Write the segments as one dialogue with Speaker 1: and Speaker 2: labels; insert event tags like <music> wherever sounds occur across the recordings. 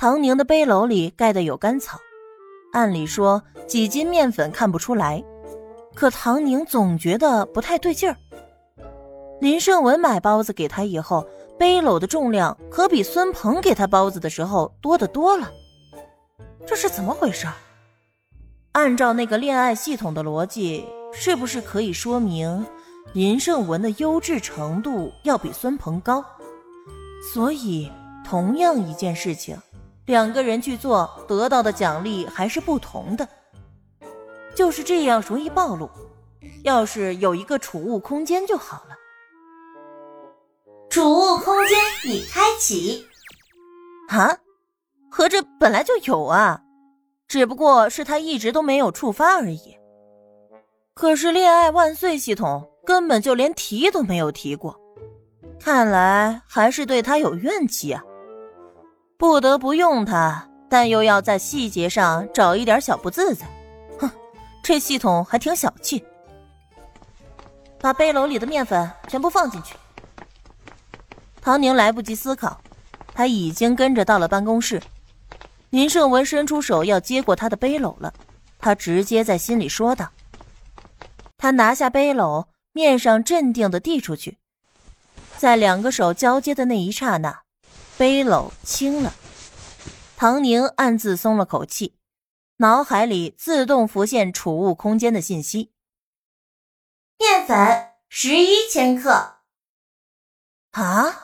Speaker 1: 唐宁的背篓里盖的有干草，按理说几斤面粉看不出来，可唐宁总觉得不太对劲儿。林胜文买包子给他以后，背篓的重量可比孙鹏给他包子的时候多得多了，这是怎么回事？按照那个恋爱系统的逻辑，是不是可以说明林胜文的优质程度要比孙鹏高？所以，同样一件事情。两个人去做，得到的奖励还是不同的。就是这样容易暴露。要是有一个储物空间就好了。
Speaker 2: 储物空间已开启。
Speaker 1: 啊？合着本来就有啊，只不过是他一直都没有触发而已。可是恋爱万岁系统根本就连提都没有提过，看来还是对他有怨气啊。不得不用它，但又要在细节上找一点小不自在。哼，这系统还挺小气。把背篓里的面粉全部放进去。唐宁来不及思考，他已经跟着到了办公室。林胜文伸出手要接过他的背篓了，他直接在心里说道：“他拿下背篓，面上镇定的递出去，在两个手交接的那一刹那。”背篓轻了，唐宁暗自松了口气，脑海里自动浮现储物空间的信息。
Speaker 2: 面粉十一千克。
Speaker 1: 啊，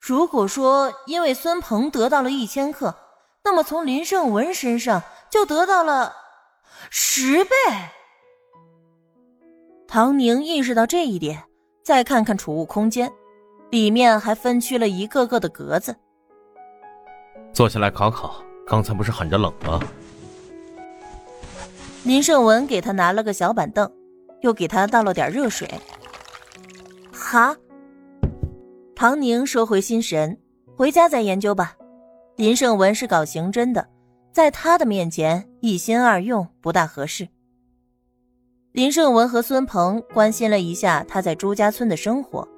Speaker 1: 如果说因为孙鹏得到了一千克，那么从林胜文身上就得到了十倍。唐宁意识到这一点，再看看储物空间。里面还分区了一个个的格子。
Speaker 3: 坐下来烤烤，刚才不是喊着冷吗？
Speaker 1: 林胜文给他拿了个小板凳，又给他倒了点热水。哈，唐宁收回心神，回家再研究吧。林胜文是搞刑侦的，在他的面前一心二用不大合适。林胜文和孙鹏关心了一下他在朱家村的生活。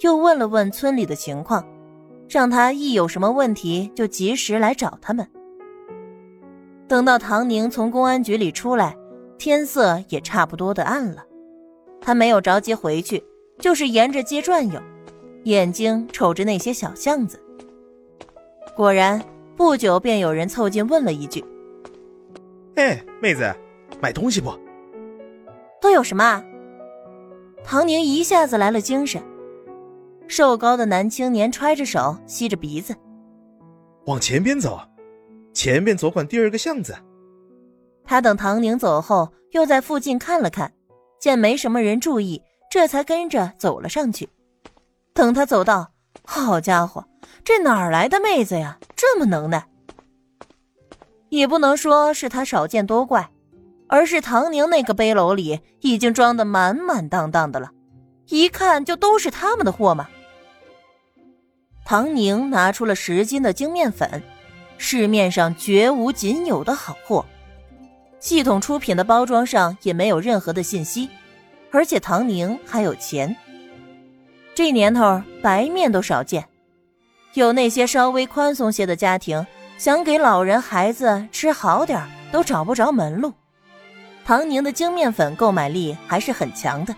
Speaker 1: 又问了问村里的情况，让他一有什么问题就及时来找他们。等到唐宁从公安局里出来，天色也差不多的暗了。他没有着急回去，就是沿着街转悠，眼睛瞅着那些小巷子。果然，不久便有人凑近问了一句：“
Speaker 4: 哎，妹子，买东西不？
Speaker 1: 都有什么？”唐宁一下子来了精神。瘦高的男青年揣着手，吸着鼻子，
Speaker 4: 往前边走，前边左拐第二个巷子。
Speaker 1: 他等唐宁走后，又在附近看了看，见没什么人注意，这才跟着走了上去。等他走到，好家伙，这哪来的妹子呀？这么能耐！也不能说是他少见多怪，而是唐宁那个背篓里已经装得满满当当的了，一看就都是他们的货嘛。唐宁拿出了十斤的精面粉，市面上绝无仅有的好货。系统出品的包装上也没有任何的信息，而且唐宁还有钱。这年头白面都少见，有那些稍微宽松些的家庭想给老人孩子吃好点都找不着门路。唐宁的精面粉购买力还是很强的，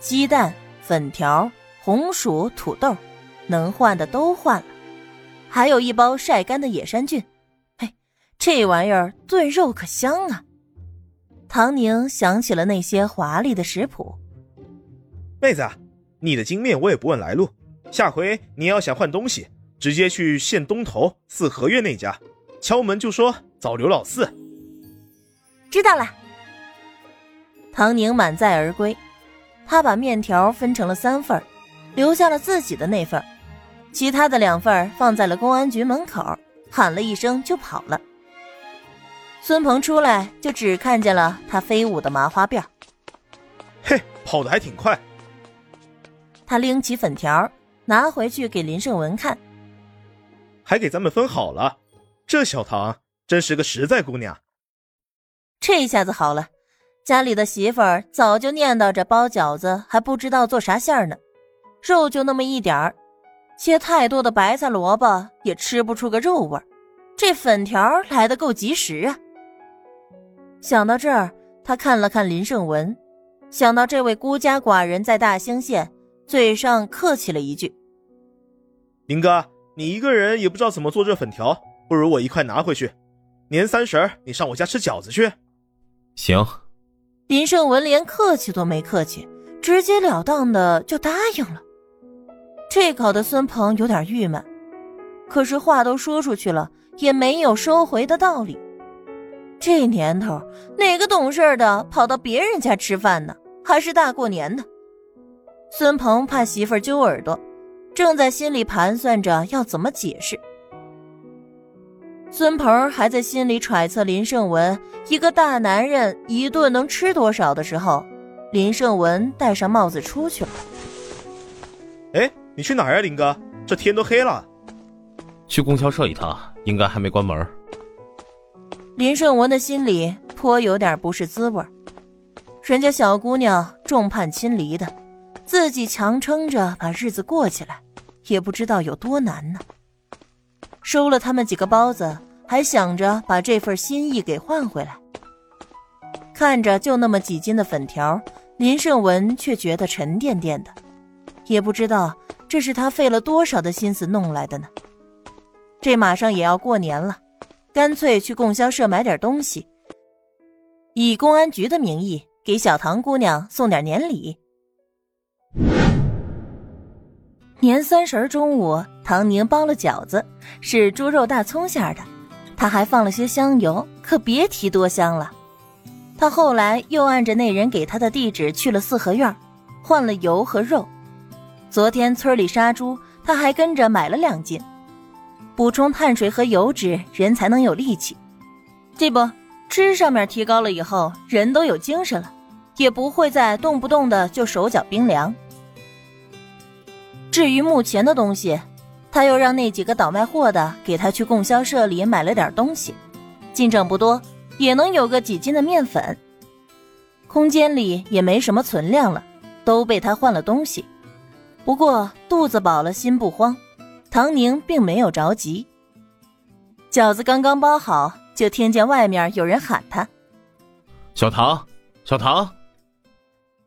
Speaker 1: 鸡蛋、粉条、红薯、土豆。能换的都换了，还有一包晒干的野山菌，嘿，这玩意儿炖肉可香啊！唐宁想起了那些华丽的食谱。
Speaker 4: 妹子，你的精面我也不问来路，下回你要想换东西，直接去县东头四合院那家，敲门就说找刘老四。
Speaker 1: 知道了。唐宁满载而归，他把面条分成了三份，留下了自己的那份。其他的两份放在了公安局门口，喊了一声就跑了。孙鹏出来就只看见了他飞舞的麻花辫
Speaker 4: 嘿，跑得还挺快。
Speaker 1: 他拎起粉条，拿回去给林胜文看，
Speaker 4: 还给咱们分好了。这小唐真是个实在姑娘。
Speaker 1: 这下子好了，家里的媳妇儿早就念叨着包饺子，还不知道做啥馅儿呢，肉就那么一点儿。切太多的白菜萝卜也吃不出个肉味儿，这粉条来的够及时啊！想到这儿，他看了看林胜文，想到这位孤家寡人在大兴县，嘴上客气了一句：“
Speaker 4: 林哥，你一个人也不知道怎么做这粉条，不如我一块拿回去。年三十你上我家吃饺子去。”
Speaker 3: 行。
Speaker 1: 林胜文连客气都没客气，直截了当的就答应了。这搞得孙鹏有点郁闷，可是话都说出去了，也没有收回的道理。这年头，哪个懂事的跑到别人家吃饭呢？还是大过年的。孙鹏怕媳妇揪耳朵，正在心里盘算着要怎么解释。孙鹏还在心里揣测林胜文一个大男人一顿能吃多少的时候，林胜文戴上帽子出去了。
Speaker 4: 哎。你去哪儿呀，林哥？这天都黑了。
Speaker 3: 去供销社一趟，应该还没关门。
Speaker 1: 林胜文的心里颇有点不是滋味人家小姑娘众叛亲离的，自己强撑着把日子过起来，也不知道有多难呢。收了他们几个包子，还想着把这份心意给换回来。看着就那么几斤的粉条，林胜文却觉得沉甸甸的，也不知道。这是他费了多少的心思弄来的呢？这马上也要过年了，干脆去供销社买点东西，以公安局的名义给小唐姑娘送点年礼。年三十中午，唐宁包了饺子，是猪肉大葱馅的，他还放了些香油，可别提多香了。他后来又按着那人给他的地址去了四合院，换了油和肉。昨天村里杀猪，他还跟着买了两斤，补充碳水和油脂，人才能有力气。这不吃上面提高了以后，人都有精神了，也不会再动不动的就手脚冰凉。至于目前的东西，他又让那几个倒卖货的给他去供销社里买了点东西，进账不多，也能有个几斤的面粉。空间里也没什么存量了，都被他换了东西。不过肚子饱了，心不慌。唐宁并没有着急。饺子刚刚包好，就听见外面有人喊他：“
Speaker 3: 小唐，小唐。”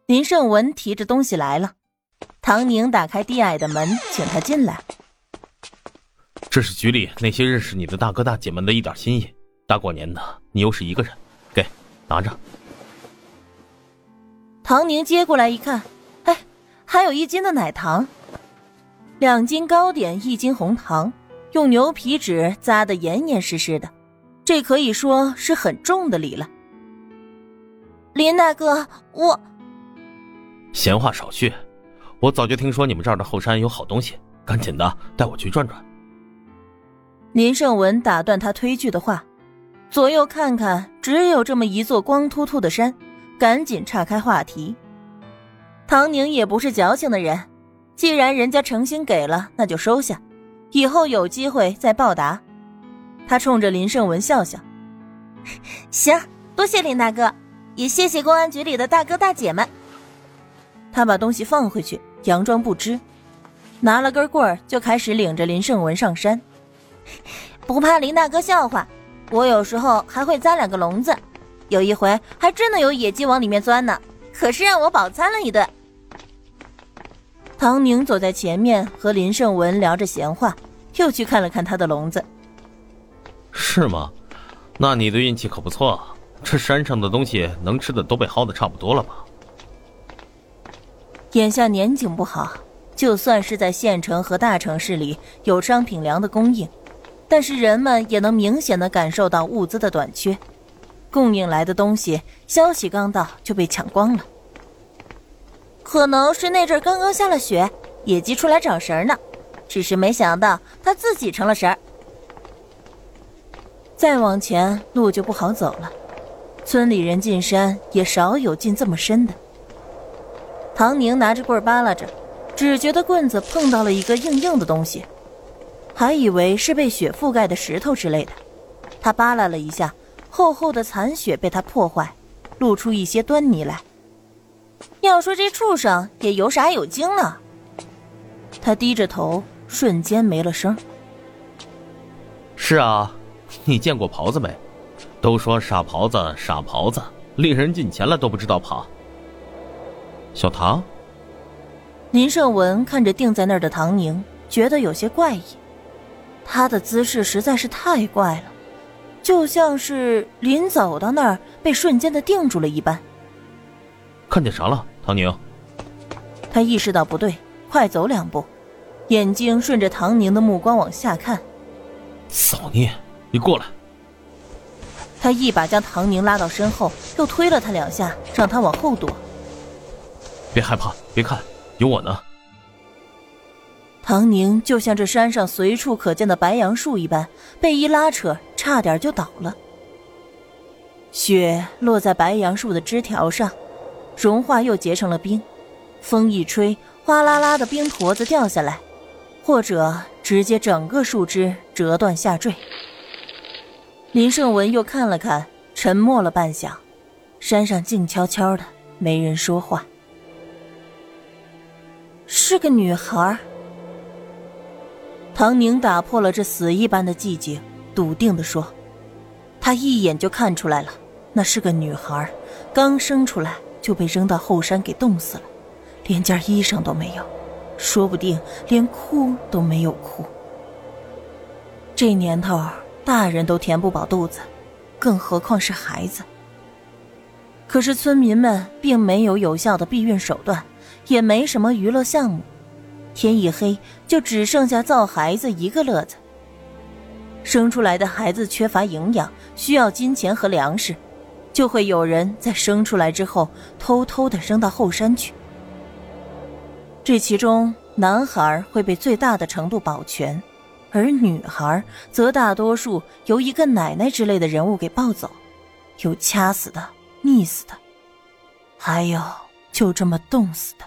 Speaker 1: 林胜文提着东西来了。唐宁打开低矮的门，请他进来。
Speaker 3: 这是局里那些认识你的大哥大姐们的一点心意。大过年的，你又是一个人，给拿着。
Speaker 1: 唐宁接过来一看。还有一斤的奶糖，两斤糕点，一斤红糖，用牛皮纸扎得严严实实的，这可以说是很重的礼了。林大哥，我
Speaker 3: 闲话少叙，我早就听说你们这儿的后山有好东西，赶紧的带我去转转。
Speaker 1: 林胜文打断他推拒的话，左右看看，只有这么一座光秃秃的山，赶紧岔开话题。唐宁也不是矫情的人，既然人家诚心给了，那就收下，以后有机会再报答。他冲着林胜文笑笑：“ <laughs> 行，多谢林大哥，也谢谢公安局里的大哥大姐们。”他把东西放回去，佯装不知，拿了根棍儿就开始领着林胜文上山。不怕林大哥笑话，我有时候还会扎两个笼子，有一回还真的有野鸡往里面钻呢，可是让我饱餐了一顿。唐宁走在前面，和林胜文聊着闲话，又去看了看他的笼子。
Speaker 3: 是吗？那你的运气可不错，这山上的东西能吃的都被薅的差不多了吧？
Speaker 1: 眼下年景不好，就算是在县城和大城市里有商品粮的供应，但是人们也能明显的感受到物资的短缺，供应来的东西消息刚到就被抢光了。可能是那阵刚刚下了雪，野鸡出来找食儿呢，只是没想到它自己成了食儿。再往前路就不好走了，村里人进山也少有进这么深的。唐宁拿着棍扒拉着，只觉得棍子碰到了一个硬硬的东西，还以为是被雪覆盖的石头之类的。他扒拉了一下，厚厚的残雪被他破坏，露出一些端倪来。要说这畜生也有傻有精呢。他低着头，瞬间没了声。
Speaker 3: 是啊，你见过狍子没？都说傻狍子，傻狍子，令人进前了都不知道跑。小唐，
Speaker 1: 林胜文看着定在那儿的唐宁，觉得有些怪异。他的姿势实在是太怪了，就像是临走到那儿被瞬间的定住了一般。
Speaker 3: 看见啥了，唐宁？
Speaker 1: 他意识到不对，快走两步，眼睛顺着唐宁的目光往下看。
Speaker 3: 造孽！你过来！
Speaker 1: 他一把将唐宁拉到身后，又推了他两下，让他往后躲。
Speaker 3: 别害怕，别看，有我呢。
Speaker 1: 唐宁就像这山上随处可见的白杨树一般，被一拉扯，差点就倒了。雪落在白杨树的枝条上，融化又结成了冰。风一吹，哗啦啦的冰坨子掉下来，或者直接整个树枝折断下坠。林胜文又看了看，沉默了半晌。山上静悄悄的，没人说话。是个女孩。唐宁打破了这死一般的寂静，笃定地说：“他一眼就看出来了，那是个女孩，刚生出来就被扔到后山给冻死了。”连件衣裳都没有，说不定连哭都没有哭。这年头，大人都填不饱肚子，更何况是孩子。可是村民们并没有有效的避孕手段，也没什么娱乐项目，天一黑就只剩下造孩子一个乐子。生出来的孩子缺乏营养，需要金钱和粮食，就会有人在生出来之后偷偷的扔到后山去。这其中，男孩会被最大的程度保全，而女孩则大多数由一个奶奶之类的人物给抱走，有掐死的、溺死的，还有就这么冻死的。